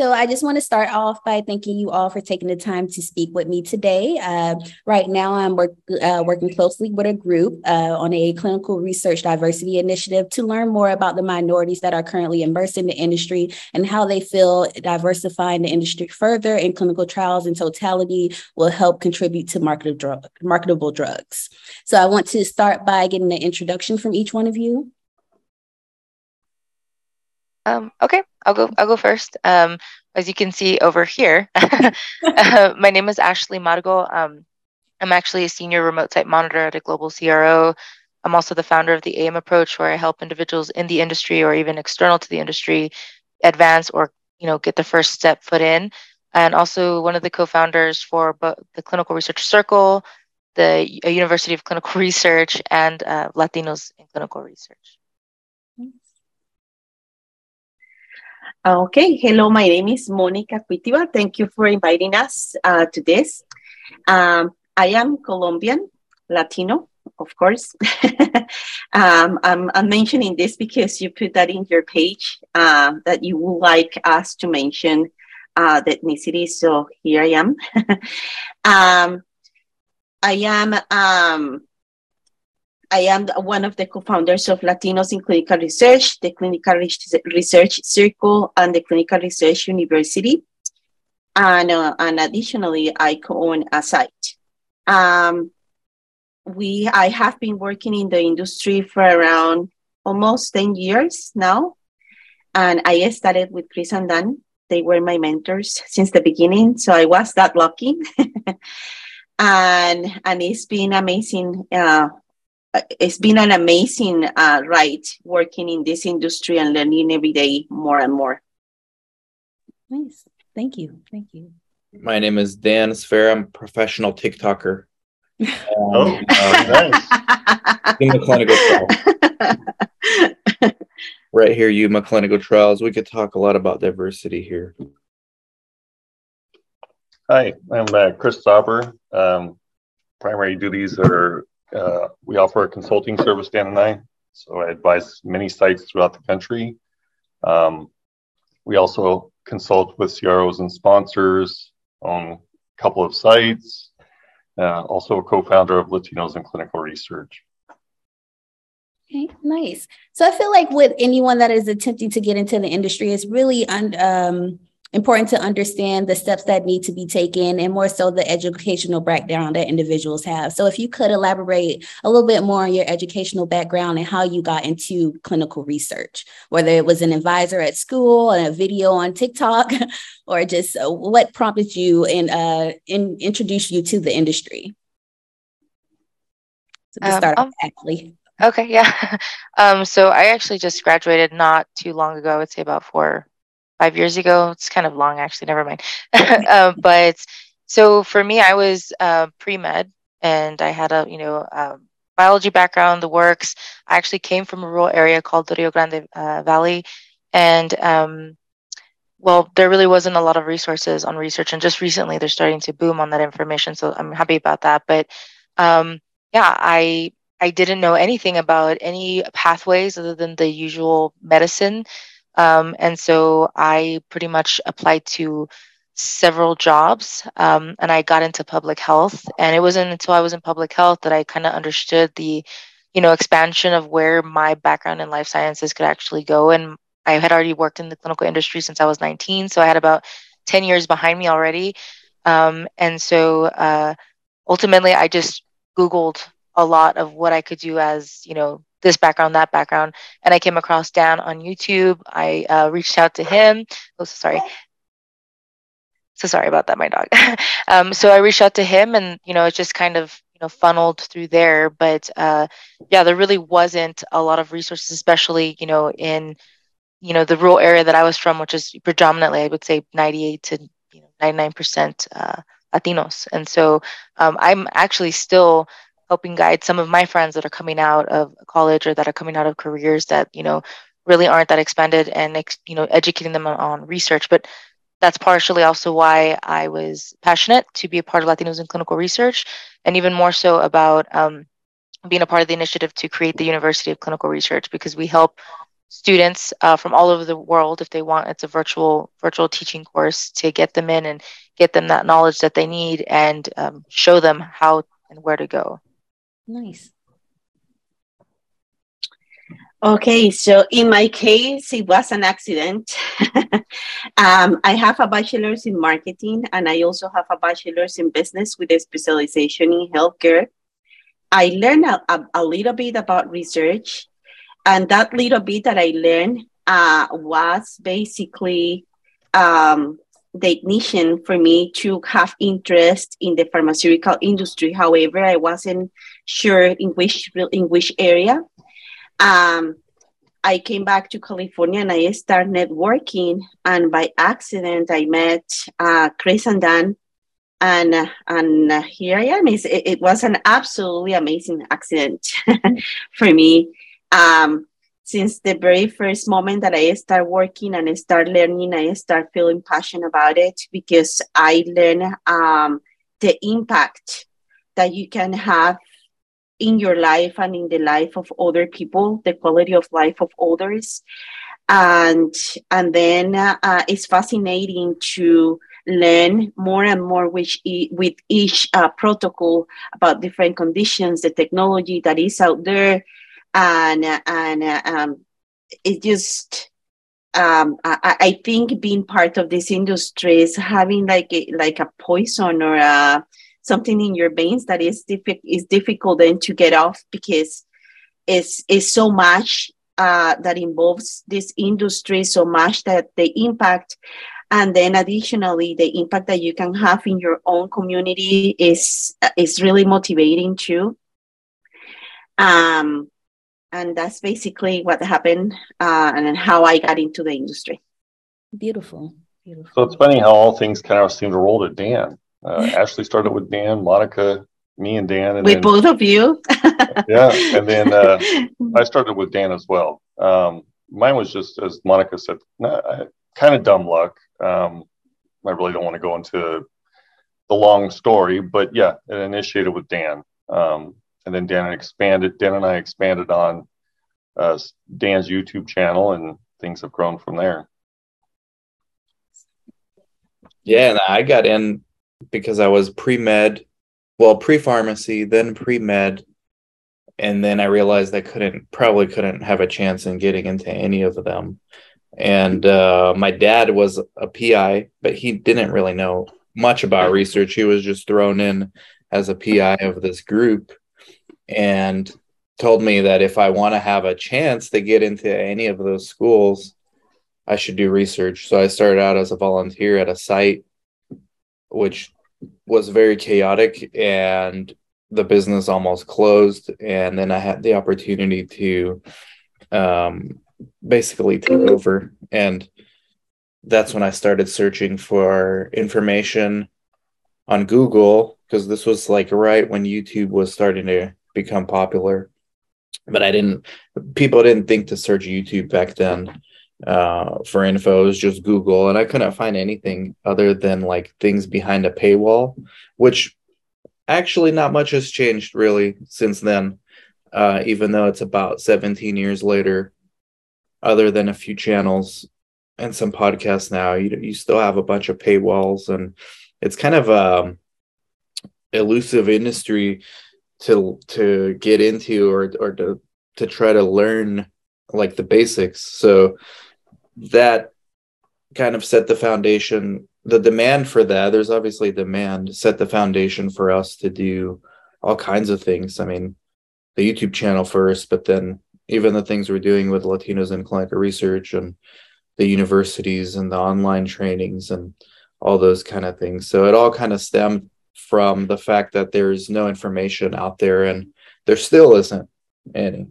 So I just want to start off by thanking you all for taking the time to speak with me today. Uh, right now, I'm work, uh, working closely with a group uh, on a clinical research diversity initiative to learn more about the minorities that are currently immersed in the industry and how they feel diversifying the industry further in clinical trials in totality will help contribute to marketable, drug, marketable drugs. So I want to start by getting an introduction from each one of you. Um, okay, I'll go. I'll go first. Um, as you can see over here, uh, my name is Ashley Margo. Um, I'm actually a senior remote site monitor at a global CRO. I'm also the founder of the AIM approach, where I help individuals in the industry or even external to the industry advance or you know get the first step foot in. And also one of the co-founders for the Clinical Research Circle, the University of Clinical Research, and uh, Latinos in Clinical Research. Okay, hello, my name is Monica Cuitiva. Thank you for inviting us uh, to this. Um, I am Colombian, Latino, of course. um, I'm, I'm, mentioning this because you put that in your page uh, that you would like us to mention uh, the ethnicity. So here I am. um, I am um, I am one of the co-founders of Latinos in Clinical Research, the Clinical Research Circle, and the Clinical Research University. And, uh, and additionally, I co-own a site. Um, we, I have been working in the industry for around almost 10 years now. And I started with Chris and Dan. They were my mentors since the beginning. So I was that lucky. and, and it's been amazing uh, it's been an amazing uh, ride working in this industry and learning every day more and more. Nice. Thank you. Thank you. My name is Dan Sfera. I'm a professional TikToker. Um, oh, nice. in the clinical trial. right here, Yuma Clinical Trials. We could talk a lot about diversity here. Hi, I'm uh, Chris Sauber. Um, primary duties are uh, we offer a consulting service, Dan and I. So I advise many sites throughout the country. Um, we also consult with CROs and sponsors on a couple of sites. Uh, also a co-founder of Latinos in Clinical Research. Okay, nice. So I feel like with anyone that is attempting to get into the industry, it's really un- um, important to understand the steps that need to be taken and more so the educational background that individuals have. So if you could elaborate a little bit more on your educational background and how you got into clinical research, whether it was an advisor at school and a video on TikTok or just uh, what prompted you and uh, in, introduced you to the industry. So to um, start um, actually. Okay, yeah. Um, so I actually just graduated not too long ago. I would say about four five years ago. It's kind of long, actually. Never mind. uh, but so for me, I was uh, pre med, and I had a you know um, biology background, the works. I actually came from a rural area called the Rio Grande uh, Valley, and um, well, there really wasn't a lot of resources on research, and just recently they're starting to boom on that information. So I'm happy about that. But um, yeah, I I didn't know anything about any pathways other than the usual medicine um, and so I pretty much applied to several jobs um, and I got into public health. And it wasn't until I was in public health that I kind of understood the, you know, expansion of where my background in life sciences could actually go. And I had already worked in the clinical industry since I was 19. So I had about 10 years behind me already. Um, and so uh, ultimately, I just Googled a lot of what I could do as, you know, this background, that background. And I came across Dan on YouTube. I uh, reached out to him. Oh, so sorry. So sorry about that, my dog. um, so I reached out to him, and you know, it just kind of you know funneled through there. But uh, yeah, there really wasn't a lot of resources, especially you know in you know the rural area that I was from, which is predominantly I would say 98 to you know 99 percent uh, Latinos. And so um, I'm actually still helping guide some of my friends that are coming out of college or that are coming out of careers that you know really aren't that expanded and you know educating them on, research but that's partially also why I was passionate to be a part of Latinos in clinical research, and even more so about um, being a part of the initiative to create the University of Clinical Research because we help students uh, from all over the world if they want. It's a virtual virtual teaching course to get them in and get them that knowledge that they need and um, show them how and where to go. Nice. Okay, so in my case, it was an accident. um, I have a bachelor's in marketing and I also have a bachelor's in business with a specialization in healthcare. I learned a, a, a little bit about research, and that little bit that I learned uh, was basically um, the ignition for me to have interest in the pharmaceutical industry. However, I wasn't sure in which in which area. Um, I came back to California and I started networking, and by accident I met uh, Chris and Dan, and uh, and uh, here I am. It, it, was an absolutely amazing accident for me. Um, since the very first moment that I start working and I start learning, I start feeling passionate about it because I learn um, the impact that you can have in your life and in the life of other people, the quality of life of others, and and then uh, it's fascinating to learn more and more with, with each uh, protocol about different conditions, the technology that is out there, and and um, it just um, I, I, think being part of this industry is having like a, like a poison or a, something in your veins that is diffi- is difficult then to get off because it's it's so much uh, that involves this industry so much that the impact and then additionally the impact that you can have in your own community is is really motivating too. Um, and that's basically what happened uh, and how i got into the industry. Beautiful. Beautiful. So it's funny how all things kind of seem to roll to dan. Uh, ashley started with dan monica me and dan and with then, both of you. Yeah and then uh, i started with dan as well. Um, mine was just as monica said kind of dumb luck. Um, I really don't want to go into the long story, but yeah, it initiated with Dan. Um, and then Dan expanded, Dan and I expanded on uh, Dan's YouTube channel, and things have grown from there. Yeah, and I got in because I was pre med, well, pre pharmacy, then pre med, and then I realized I couldn't, probably couldn't have a chance in getting into any of them and uh, my dad was a PI, but he didn't really know much about research. He was just thrown in as a PI of this group, and told me that if I want to have a chance to get into any of those schools, I should do research. So I started out as a volunteer at a site, which was very chaotic and the business almost closed. And then I had the opportunity to um, basically take over and that's when I started searching for information on Google because this was like right when YouTube was starting to become popular. But I didn't, people didn't think to search YouTube back then uh, for info. It was just Google. And I couldn't find anything other than like things behind a paywall, which actually not much has changed really since then, uh, even though it's about 17 years later other than a few channels and some podcasts now you you still have a bunch of paywalls and it's kind of a um, elusive industry to to get into or or to to try to learn like the basics so that kind of set the foundation the demand for that there's obviously demand set the foundation for us to do all kinds of things i mean the youtube channel first but then even the things we're doing with Latinos in clinical research and the universities and the online trainings and all those kind of things. So it all kind of stemmed from the fact that there's no information out there and there still isn't any.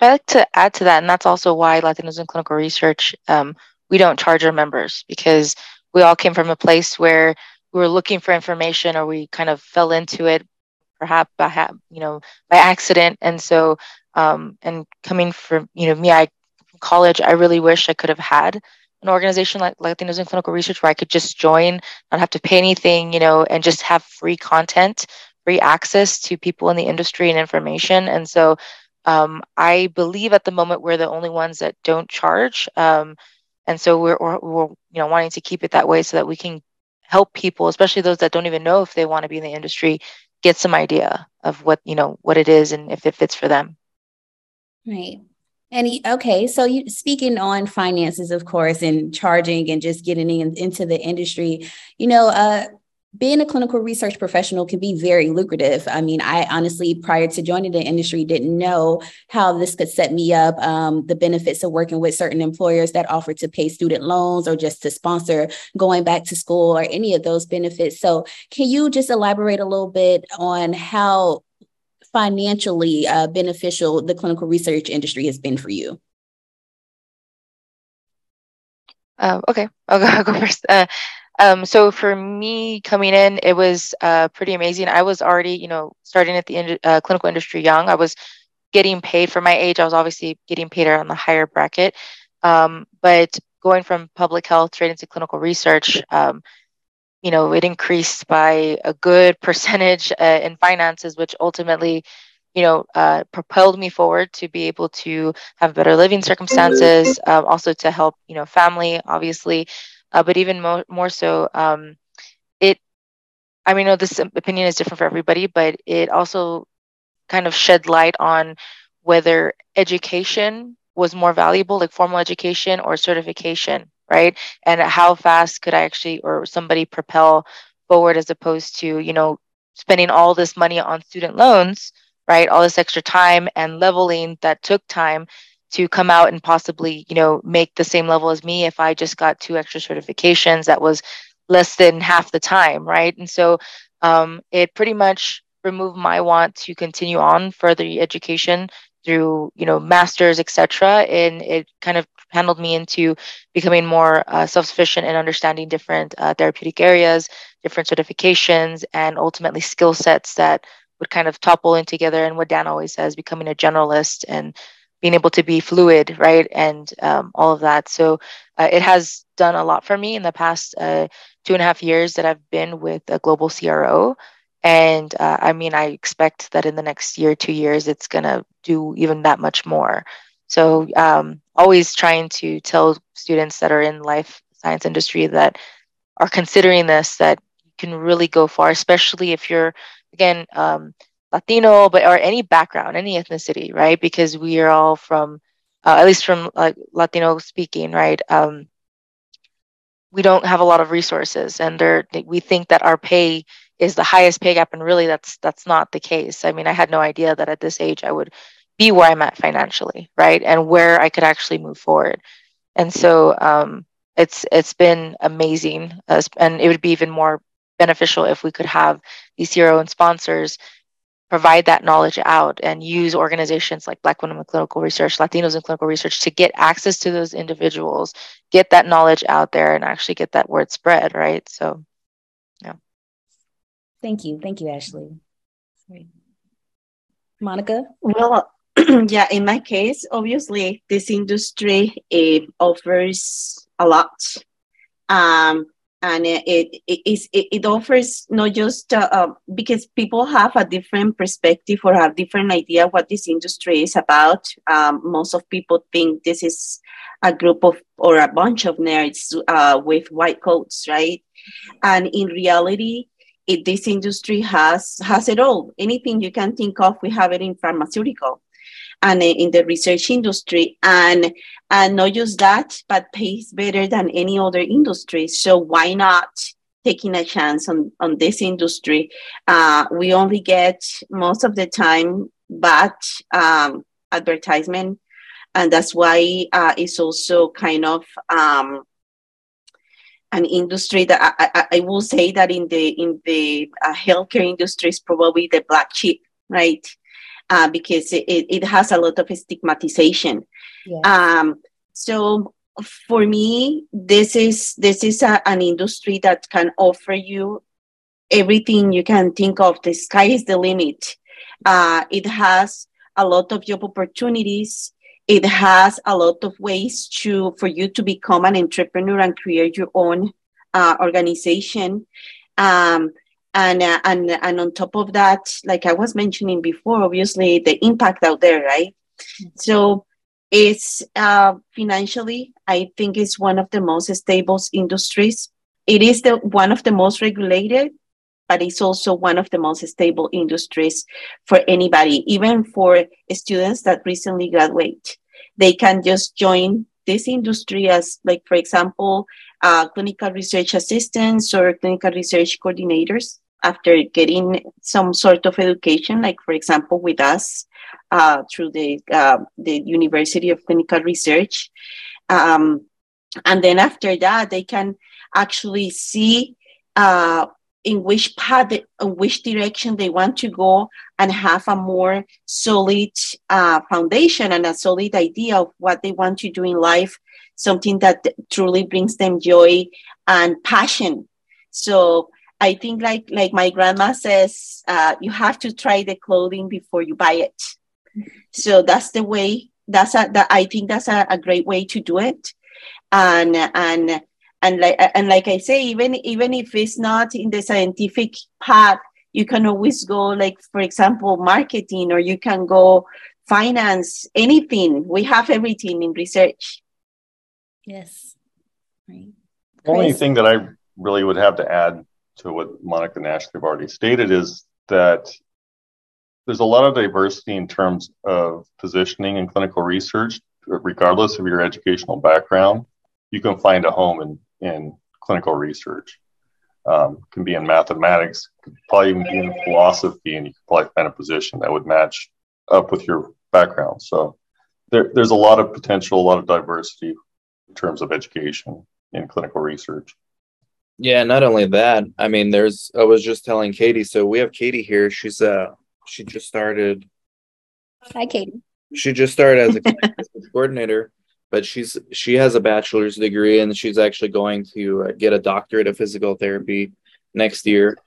I'd like to add to that, and that's also why Latinos in clinical research, um, we don't charge our members because we all came from a place where we were looking for information or we kind of fell into it perhaps by you know by accident and so um, and coming from you know me i college i really wish i could have had an organization like latinos in clinical research where i could just join not have to pay anything you know and just have free content free access to people in the industry and information and so um, I believe at the moment we're the only ones that don't charge. Um, and so we're, we're, we're, you know, wanting to keep it that way so that we can help people, especially those that don't even know if they want to be in the industry, get some idea of what, you know, what it is and if it fits for them. Right. And okay, so you speaking on finances, of course, and charging and just getting in, into the industry, you know, uh, being a clinical research professional can be very lucrative. I mean, I honestly, prior to joining the industry, didn't know how this could set me up, um, the benefits of working with certain employers that offer to pay student loans or just to sponsor going back to school or any of those benefits. So, can you just elaborate a little bit on how financially uh, beneficial the clinical research industry has been for you? Uh, okay, I'll go, I'll go first. Uh, um, so for me coming in, it was uh, pretty amazing. I was already, you know, starting at the in- uh, clinical industry young. I was getting paid for my age. I was obviously getting paid on the higher bracket. Um, but going from public health straight into clinical research, um, you know, it increased by a good percentage uh, in finances, which ultimately, you know, uh, propelled me forward to be able to have better living circumstances, um, also to help, you know, family, obviously uh, but even more more so, um, it. I mean, know this opinion is different for everybody, but it also kind of shed light on whether education was more valuable, like formal education or certification, right? And how fast could I actually or somebody propel forward as opposed to, you know, spending all this money on student loans, right? All this extra time and leveling that took time to come out and possibly, you know, make the same level as me if I just got two extra certifications that was less than half the time, right? And so um, it pretty much removed my want to continue on further education through, you know, masters, etc. And it kind of handled me into becoming more uh, self-sufficient and understanding different uh, therapeutic areas, different certifications, and ultimately skill sets that would kind of topple in together. And what Dan always says, becoming a generalist and being able to be fluid, right, and um, all of that. So uh, it has done a lot for me in the past uh, two and a half years that I've been with a global CRO. And uh, I mean, I expect that in the next year, two years, it's going to do even that much more. So um, always trying to tell students that are in life science industry that are considering this that you can really go far, especially if you're, again, um, Latino, but or any background, any ethnicity, right? Because we are all from, uh, at least from like Latino speaking, right? Um, we don't have a lot of resources, and there we think that our pay is the highest pay gap, and really that's that's not the case. I mean, I had no idea that at this age I would be where I'm at financially, right, and where I could actually move forward. And so um, it's it's been amazing, uh, and it would be even more beneficial if we could have these CRO and sponsors provide that knowledge out and use organizations like Black Women in Clinical Research, Latinos in Clinical Research to get access to those individuals, get that knowledge out there, and actually get that word spread, right? So, yeah. Thank you. Thank you, Ashley. Monica? Well, yeah, in my case, obviously, this industry it offers a lot. Um, and it it, it, it offers not just uh, uh, because people have a different perspective or a different idea what this industry is about. Um, most of people think this is a group of or a bunch of nerds uh, with white coats, right? And in reality, it, this industry has has it all. Anything you can think of, we have it in pharmaceutical and in the research industry and and not just that but pays better than any other industry. So why not taking a chance on on this industry? Uh, we only get most of the time bad um, advertisement and that's why uh, it's also kind of um, an industry that I, I, I, will say that in the in the uh, healthcare industry is probably the black sheep right uh, because it, it has a lot of stigmatization. Yes. Um, so for me, this is this is a, an industry that can offer you everything you can think of. The sky is the limit. Uh, it has a lot of job opportunities. It has a lot of ways to for you to become an entrepreneur and create your own uh, organization. Um, and uh, and and on top of that like i was mentioning before obviously the impact out there right? So it's uh, financially i think it's one of the most stable industries. It is the one of the most regulated but it's also one of the most stable industries for anybody even for students that recently graduate. They can just join this industry as like for example uh, clinical research assistants or clinical research coordinators after getting some sort of education, like for example with us uh, through the uh, the University of Clinical Research, um, and then after that they can actually see uh, in which path, in which direction they want to go, and have a more solid uh, foundation and a solid idea of what they want to do in life, something that truly brings them joy and passion. So I think like like my grandma says, uh, you have to try the clothing before you buy it. So that's the way. That's a. That, I think that's a, a great way to do it, and and and like and like I say, even even if it's not in the scientific path, you can always go like for example marketing, or you can go finance, anything. We have everything in research. Yes. Right. The only thing that I really would have to add to what Monica and Ashley have already stated is that there's a lot of diversity in terms of positioning in clinical research, regardless of your educational background. You can find a home in, in clinical research. Um, can be in mathematics, could probably even be in philosophy, and you can probably find a position that would match up with your background. So there, there's a lot of potential, a lot of diversity in terms of education in clinical research. Yeah, not only that, I mean, there's I was just telling Katie, so we have Katie here. She's uh she just started Hi Katie. She just started as a coordinator, but she's she has a bachelor's degree and she's actually going to uh, get a doctorate of physical therapy next year.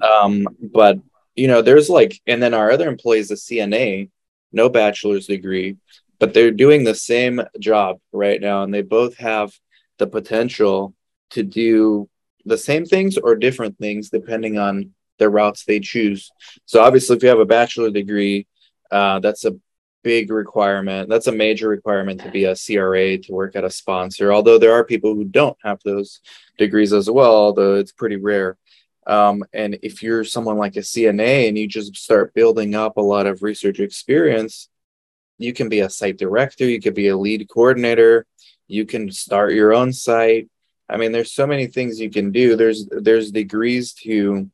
Um but you know, there's like and then our other employee is a CNA, no bachelor's degree, but they're doing the same job right now and they both have the potential to do the same things or different things depending on the routes they choose. So obviously, if you have a bachelor degree, uh, that's a big requirement. That's a major requirement to be a CRA to work at a sponsor. Although there are people who don't have those degrees as well, although it's pretty rare. Um, and if you're someone like a CNA and you just start building up a lot of research experience, you can be a site director, you could be a lead coordinator, you can start your own site, I mean, there's so many things you can do. There's there's degrees to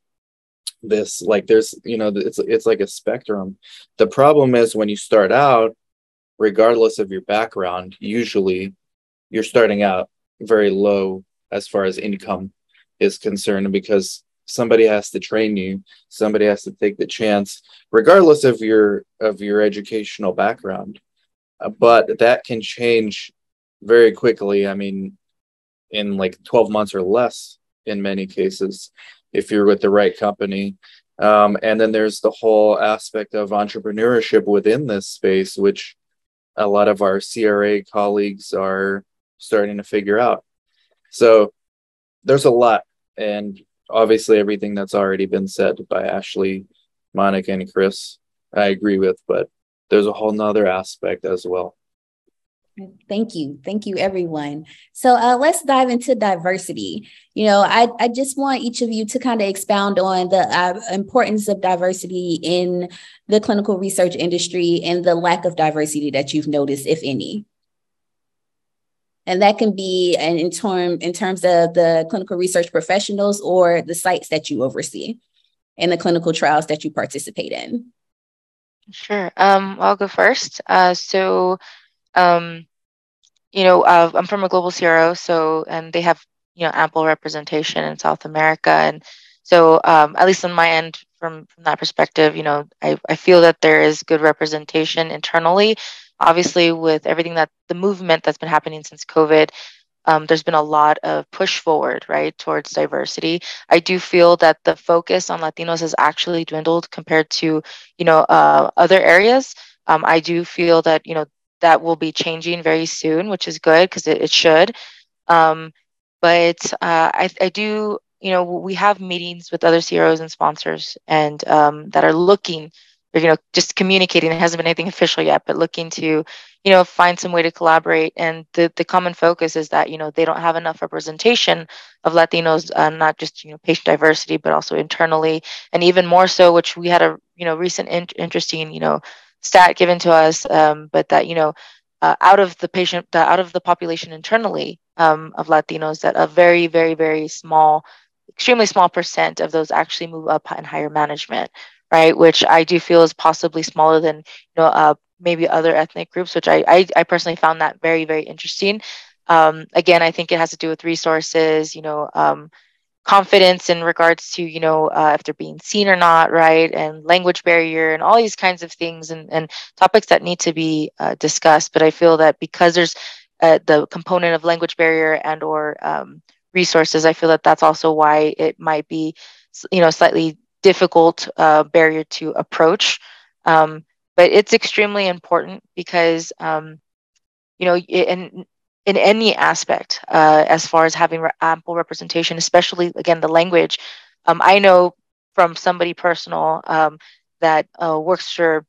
this. Like there's you know it's it's like a spectrum. The problem is when you start out, regardless of your background, usually you're starting out very low as far as income is concerned because somebody has to train you somebody has to take the chance regardless of your of your educational background uh, but that can change very quickly i mean in like 12 months or less in many cases if you're with the right company. Um, and then there's the whole aspect of entrepreneurship within this space which a lot of our cra colleagues are starting to figure out. So there's a lot and obviously everything that's already been said by ashley monica and chris i agree with but there's a whole nother aspect as well Thank you. Thank you, everyone. So uh, let's dive into diversity. You know, I, I just want each of you to kind of expound on the uh, importance of diversity in the clinical research industry and the lack of diversity that you've noticed, if any. And that can be in, term, in terms of the clinical research professionals or the sites that you oversee and the clinical trials that you participate in. Sure. Um, I'll go first. Uh, so um, you know, uh, I'm from a global CRO, so and they have you know ample representation in South America, and so um, at least on my end, from from that perspective, you know, I I feel that there is good representation internally. Obviously, with everything that the movement that's been happening since COVID, um, there's been a lot of push forward, right, towards diversity. I do feel that the focus on Latinos has actually dwindled compared to, you know, uh, other areas. Um, I do feel that, you know, that will be changing very soon, which is good because it, it, should. Um, but uh, I, I do you know, we have meetings with other CROs and sponsors and um, that are looking or, you know, just communicating. It hasn't been anything official yet, but looking to, you know, find some way to collaborate. And the, the common focus is that, you know, they don't have enough representation of Latinos, uh, not just, you know, patient diversity, but also internally. And even more so, which we had a, you know, recent in- interesting, you know, stat given to us, um, but that, you know, uh, out of the patient, out of the population internally um, of Latinos, that a very, very, very small extremely small percent of those actually move up in higher management, right? Which I do feel is possibly smaller than you know uh, maybe other ethnic groups, which I, I, I personally found that very very interesting. Um, again, I think it has to do with resources, you know, um, confidence in regards to you know uh, if they're being seen or not, right, and language barrier and all these kinds of things and, and topics that need to be uh, discussed. But I feel that because there's uh, the component of language barrier and or um, resources. I feel that that's also why it might be, you know, slightly difficult uh, barrier to approach. Um, but it's extremely important because, um, you know, in in any aspect, uh, as far as having re- ample representation, especially again the language. Um, I know from somebody personal um, that uh, works for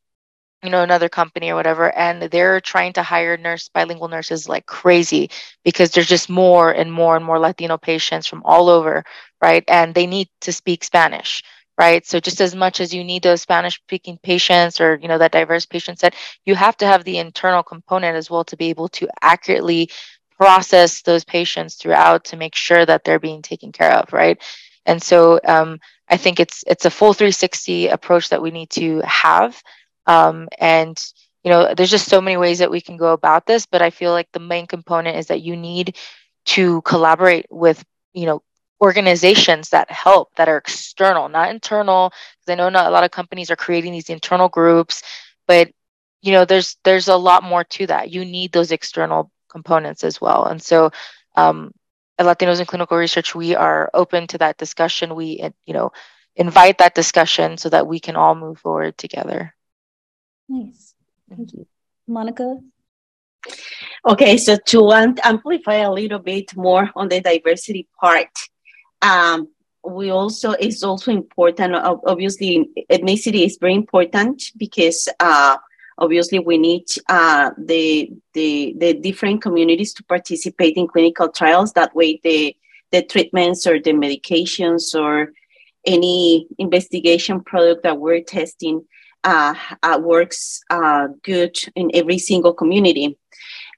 you know another company or whatever and they're trying to hire nurse bilingual nurses like crazy because there's just more and more and more latino patients from all over right and they need to speak spanish right? So just as much as you need those spanish speaking patients or you know that diverse patient set you have to have the internal component as well to be able to accurately process those patients throughout to make sure that they're being taken care of right? And so um, i think it's it's a full 360 approach that we need to have um, and you know, there's just so many ways that we can go about this, but I feel like the main component is that you need to collaborate with, you know, organizations that help that are external, not internal. Because I know not a lot of companies are creating these internal groups, but you know, there's there's a lot more to that. You need those external components as well. And so um, at Latinos in Clinical Research, we are open to that discussion. We, you know, invite that discussion so that we can all move forward together. Nice. Thank you. Monica? Okay, so to amplify a little bit more on the diversity part, um, we also it's also important. Obviously, ethnicity is very important because uh, obviously we need uh, the the the different communities to participate in clinical trials. That way, the the treatments or the medications or any investigation product that we're testing uh, uh, works uh, good in every single community.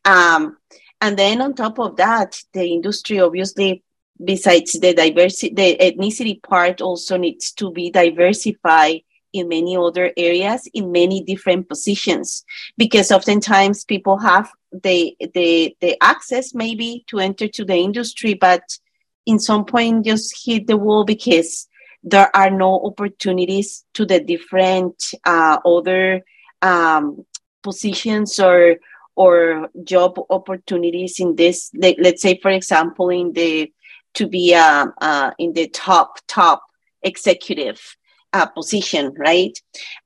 Um, and then on top of that, the industry obviously, besides the diversity, the ethnicity part also needs to be diversified in many other areas in many different positions. Because oftentimes people have the the the access maybe to enter to the industry but in some point just hit the wall because there are no opportunities to the different uh, other um, positions or or job opportunities in this let, let's say for example in the to be uh, uh, in the top top executive uh, position right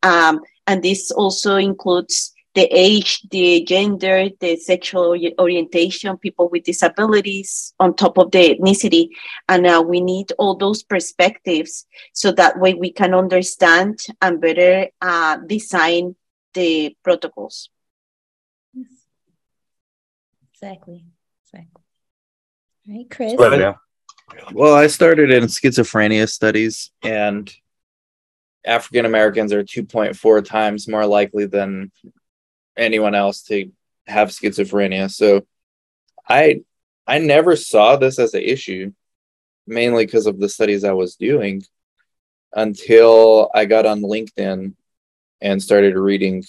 um, and this also includes the age, the gender, the sexual orientation, people with disabilities, on top of the ethnicity. And uh, we need all those perspectives so that way we can understand and better uh, design the protocols. Yes. Exactly. Exactly. All right, Chris. Well, I started in schizophrenia studies, and African Americans are 2.4 times more likely than anyone else to have schizophrenia. So I I never saw this as an issue, mainly because of the studies I was doing, until I got on LinkedIn and started reading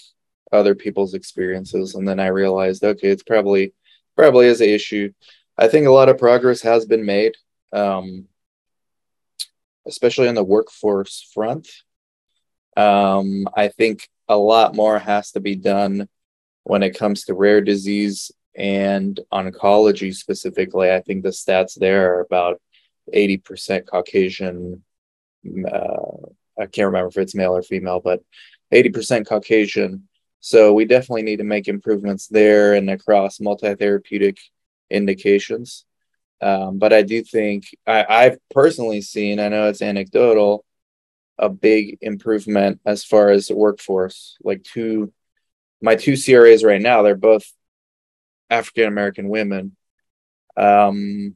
other people's experiences, and then I realized, okay, it's probably probably is an issue. I think a lot of progress has been made, um, especially on the workforce front. Um, I think a lot more has to be done when it comes to rare disease and oncology specifically. I think the stats there are about 80% Caucasian. Uh, I can't remember if it's male or female, but 80% Caucasian. So we definitely need to make improvements there and across multi therapeutic indications. Um, but I do think I, I've personally seen, I know it's anecdotal, a big improvement as far as workforce. Like two, my two CRAs right now, they're both African American women. Um,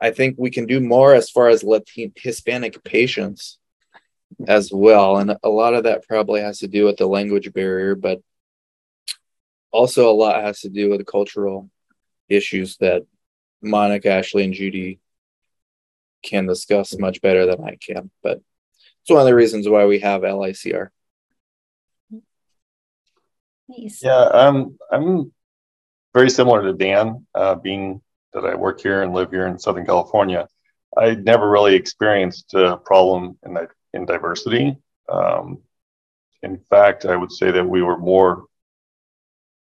I think we can do more as far as Latin Hispanic patients as well, and a lot of that probably has to do with the language barrier, but also a lot has to do with cultural issues that Monica, Ashley, and Judy can discuss much better than I can. But it's one of the reasons why we have LICR. Nice. Yeah, um, I'm very similar to Dan, uh, being that I work here and live here in Southern California. I never really experienced a problem in that in diversity. Um, in fact, I would say that we were more,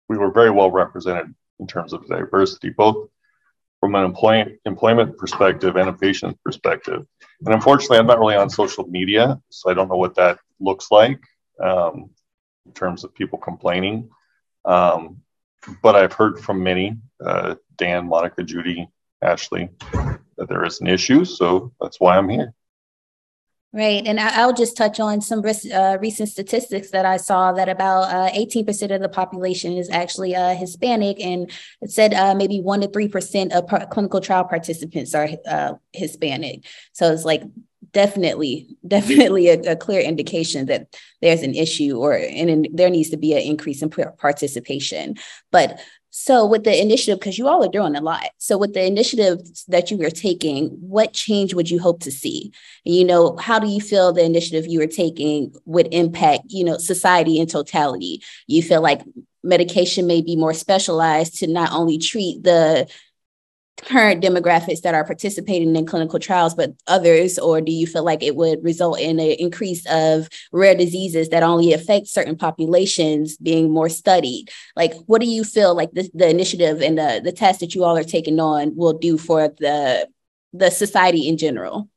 we were very well represented in terms of diversity, both from an employment employment perspective and a patient perspective. And unfortunately, I'm not really on social media, so I don't know what that looks like um, in terms of people complaining. Um, but I've heard from many, uh, Dan, Monica, Judy, Ashley, that there is an issue. So that's why I'm here. Right. And I, will just touch on some uh, recent statistics that I saw that about uh, 18% of the population is actually uh, Hispanic. And it said uh, maybe 1% to 3% of clinical trial participants are uh, Hispanic. So it's like definitely, definitely a, a, clear indication that there's an issue or and there needs to be an increase in participation. But so, with the initiative, because you all are doing a lot. So, with the initiatives that you are taking, what change would you hope to see? You know, how do you feel the initiative you are taking would impact, you know, society in totality? You feel like medication may be more specialized to not only treat the current demographics that are participating in clinical trials, but others, or do you feel like it would result in an increase of rare diseases that only affect certain populations being more studied? Like, what do you feel like the, the initiative and the, the test that you all are taking on will do for the the society in general?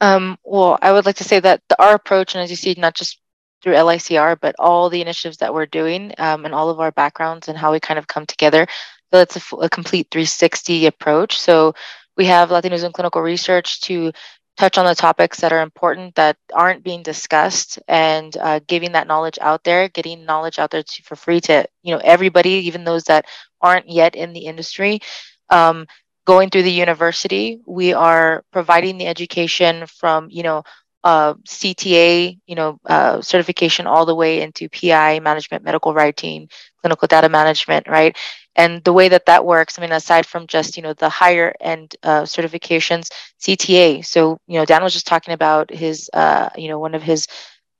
Um, well, I would like to say that the, our approach, and as you see, not just through LICR, but all the initiatives that we're doing um, and all of our backgrounds and how we kind of come together so it's a, a complete 360 approach. So we have Latinos in clinical research to touch on the topics that are important that aren't being discussed and uh, giving that knowledge out there getting knowledge out there to, for free to you know everybody even those that aren't yet in the industry um, going through the university we are providing the education from you know uh, CTA, you know, uh, certification all the way into PI management, medical writing, clinical data management, right? And the way that that works, I mean, aside from just you know the higher end uh, certifications, CTA. So you know, Dan was just talking about his, uh, you know, one of his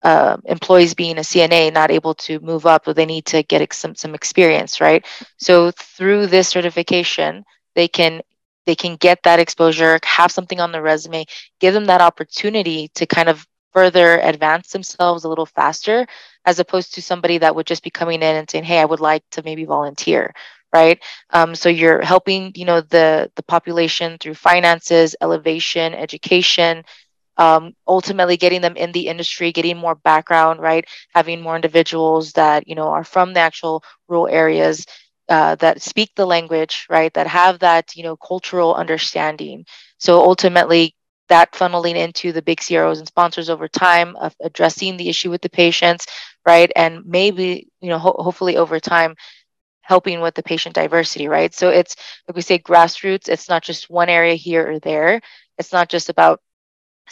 uh, employees being a CNA, not able to move up, but they need to get some some experience, right? So through this certification, they can they can get that exposure, have something on the resume, give them that opportunity to kind of further advance themselves a little faster, as opposed to somebody that would just be coming in and saying, "Hey, I would like to maybe volunteer." Right. Um, so you're helping, you know, the the population through finances, elevation, education, um, ultimately getting them in the industry, getting more background, right? Having more individuals that you know are from the actual rural areas uh, that speak the language, right? That have that, you know, cultural understanding. So ultimately, that funneling into the big CROs and sponsors over time of addressing the issue with the patients, right? And maybe, you know, ho- hopefully over time, helping with the patient diversity, right? So it's like we say, grassroots. It's not just one area here or there. It's not just about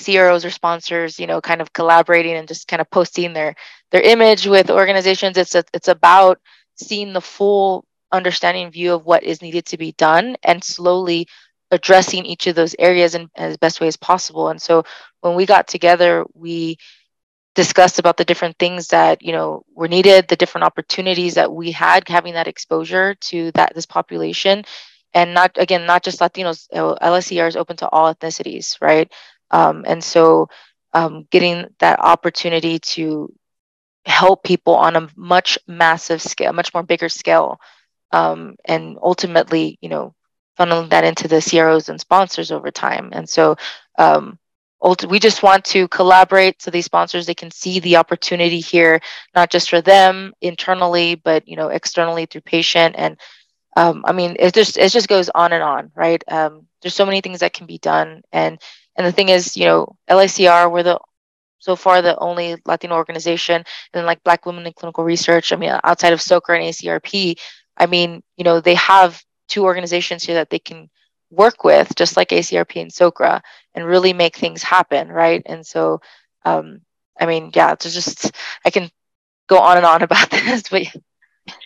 CROs or sponsors, you know, kind of collaborating and just kind of posting their their image with organizations. It's a, it's about seeing the full understanding view of what is needed to be done and slowly addressing each of those areas in as best way as possible. And so when we got together we discussed about the different things that you know were needed the different opportunities that we had having that exposure to that this population. And not again not just latinos lscr is open to all ethnicities right? Um, and so um, getting that opportunity to help people on a much massive scale much more bigger scale um, and ultimately, you know, funneling that into the CROs and sponsors over time. And so um, we just want to collaborate so these sponsors they can see the opportunity here, not just for them internally, but you know, externally through patient and um, I mean, it just it just goes on and on, right? Um, there's so many things that can be done, and and the thing is, you know, LICR we're the so far the only Latino organization, and like Black Women in Clinical Research. I mean, outside of SOCRA and ACRP, I mean, you know, they have two organizations here that they can work with, just like ACRP and SOCRA, and really make things happen, right? And so, um, I mean, yeah, it's just I can go on and on about this, but.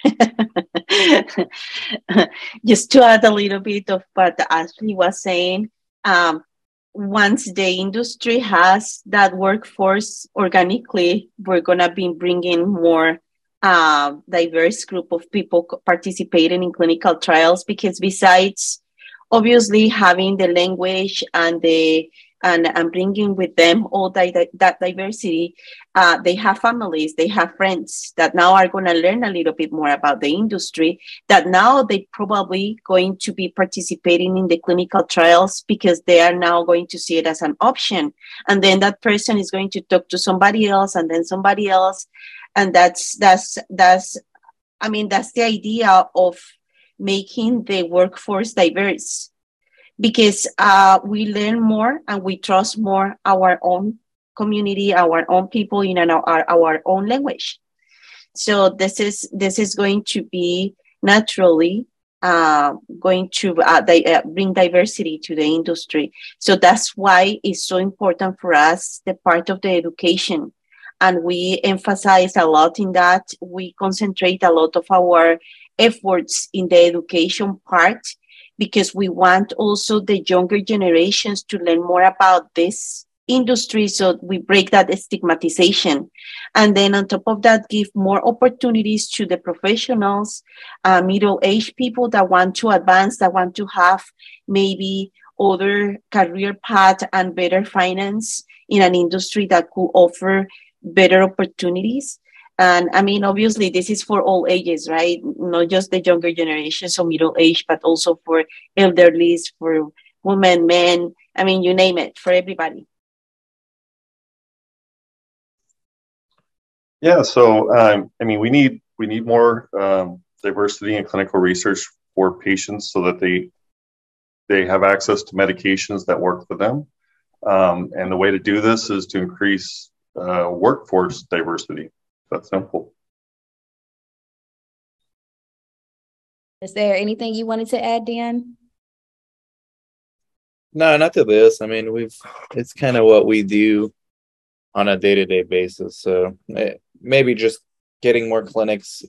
Just to add a little bit of what Ashley was saying, um, once the industry has that workforce organically, we're going to be bringing more uh, diverse group of people participating in clinical trials because besides obviously having the language and the and, and bringing with them all that, that diversity. Uh, they have families, they have friends that now are going to learn a little bit more about the industry, that now they probably going to be participating in the clinical trials because they are now going to see it as an option. And then that person is going to talk to somebody else and then somebody else. And that's, that's, that's, I mean, that's the idea of making the workforce diverse because uh, we learn more and we trust more our own community, our own people in our, our own language. So this is this is going to be naturally uh, going to uh, di- uh, bring diversity to the industry. So that's why it's so important for us the part of the education, and we emphasize a lot in that. We concentrate a lot of our efforts in the education part because we want also the younger generations to learn more about this industry so we break that stigmatization and then on top of that give more opportunities to the professionals uh, middle-aged people that want to advance that want to have maybe other career path and better finance in an industry that could offer better opportunities and I mean, obviously, this is for all ages, right? Not just the younger generation, so middle age, but also for elderlies, for women, men. I mean, you name it, for everybody. Yeah. So, um, I mean, we need we need more um, diversity in clinical research for patients so that they they have access to medications that work for them. Um, and the way to do this is to increase uh, workforce diversity that simple. Is there anything you wanted to add, Dan? No, not to this. I mean, we've it's kind of what we do on a day-to-day basis. So maybe just getting more clinics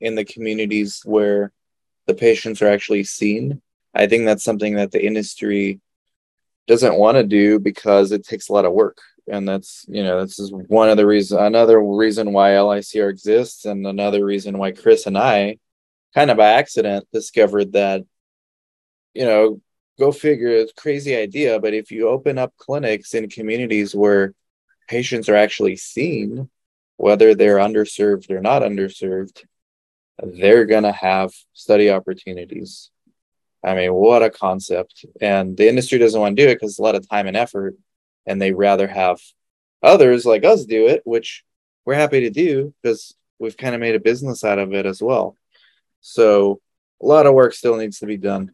in the communities where the patients are actually seen. I think that's something that the industry doesn't want to do because it takes a lot of work and that's you know this is one of the reasons another reason why licr exists and another reason why chris and i kind of by accident discovered that you know go figure it's crazy idea but if you open up clinics in communities where patients are actually seen whether they're underserved or not underserved they're to have study opportunities. I mean what a concept. And the industry doesn't want to do it because it's a lot of time and effort and they rather have others like us do it, which we're happy to do because we've kind of made a business out of it as well. So a lot of work still needs to be done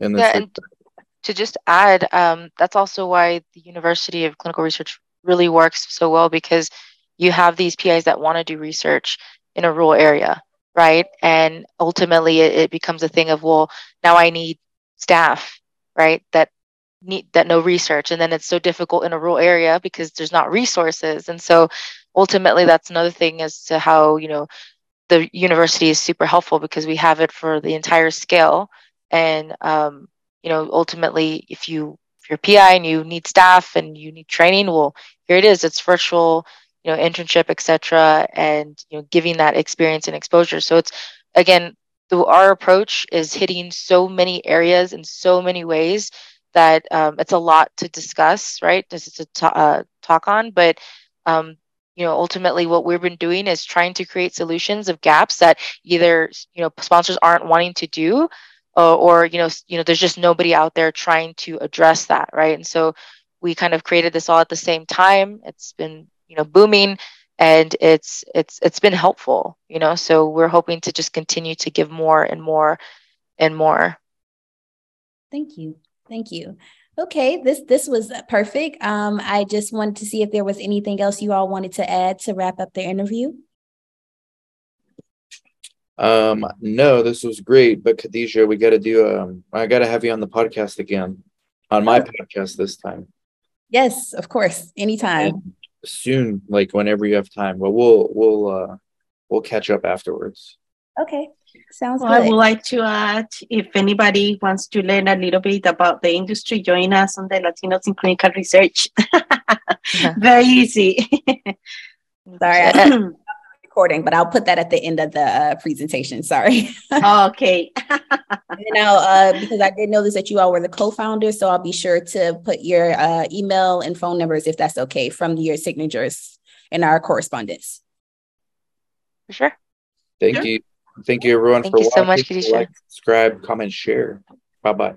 in this. Yeah, and to just add, um, that's also why the University of Clinical Research really works so well because you have these PIs that want to do research in a rural area, right? And ultimately, it, it becomes a thing of, well, now I need staff, right? That need that no research and then it's so difficult in a rural area because there's not resources and so ultimately that's another thing as to how you know the university is super helpful because we have it for the entire scale and um, you know ultimately if you if you're pi and you need staff and you need training well here it is it's virtual you know internship etc and you know giving that experience and exposure. So it's again our approach is hitting so many areas in so many ways that um, it's a lot to discuss, right? This is to uh, talk on, but um, you know, ultimately, what we've been doing is trying to create solutions of gaps that either you know sponsors aren't wanting to do, or, or you know, you know, there's just nobody out there trying to address that, right? And so we kind of created this all at the same time. It's been you know booming, and it's it's it's been helpful you know so we're hoping to just continue to give more and more and more thank you thank you okay this this was perfect um i just wanted to see if there was anything else you all wanted to add to wrap up the interview um no this was great but khadijah we got to do um i got to have you on the podcast again on my podcast this time yes of course anytime and soon, like whenever you have time. But we'll we'll uh we'll catch up afterwards. Okay. Sounds well, good. I would like to add if anybody wants to learn a little bit about the industry, join us on the Latinos in Clinical Research. yeah. Very easy. Sorry, recording, but I'll put that at the end of the uh, presentation. Sorry. okay. and now, uh, because I did notice that you all were the co-founders, so I'll be sure to put your uh, email and phone numbers, if that's okay, from your signatures in our correspondence. For sure. Thank sure. you. Thank you, everyone, Thank for you watching. so much, Khadijah. Like, subscribe, comment, share. Bye bye.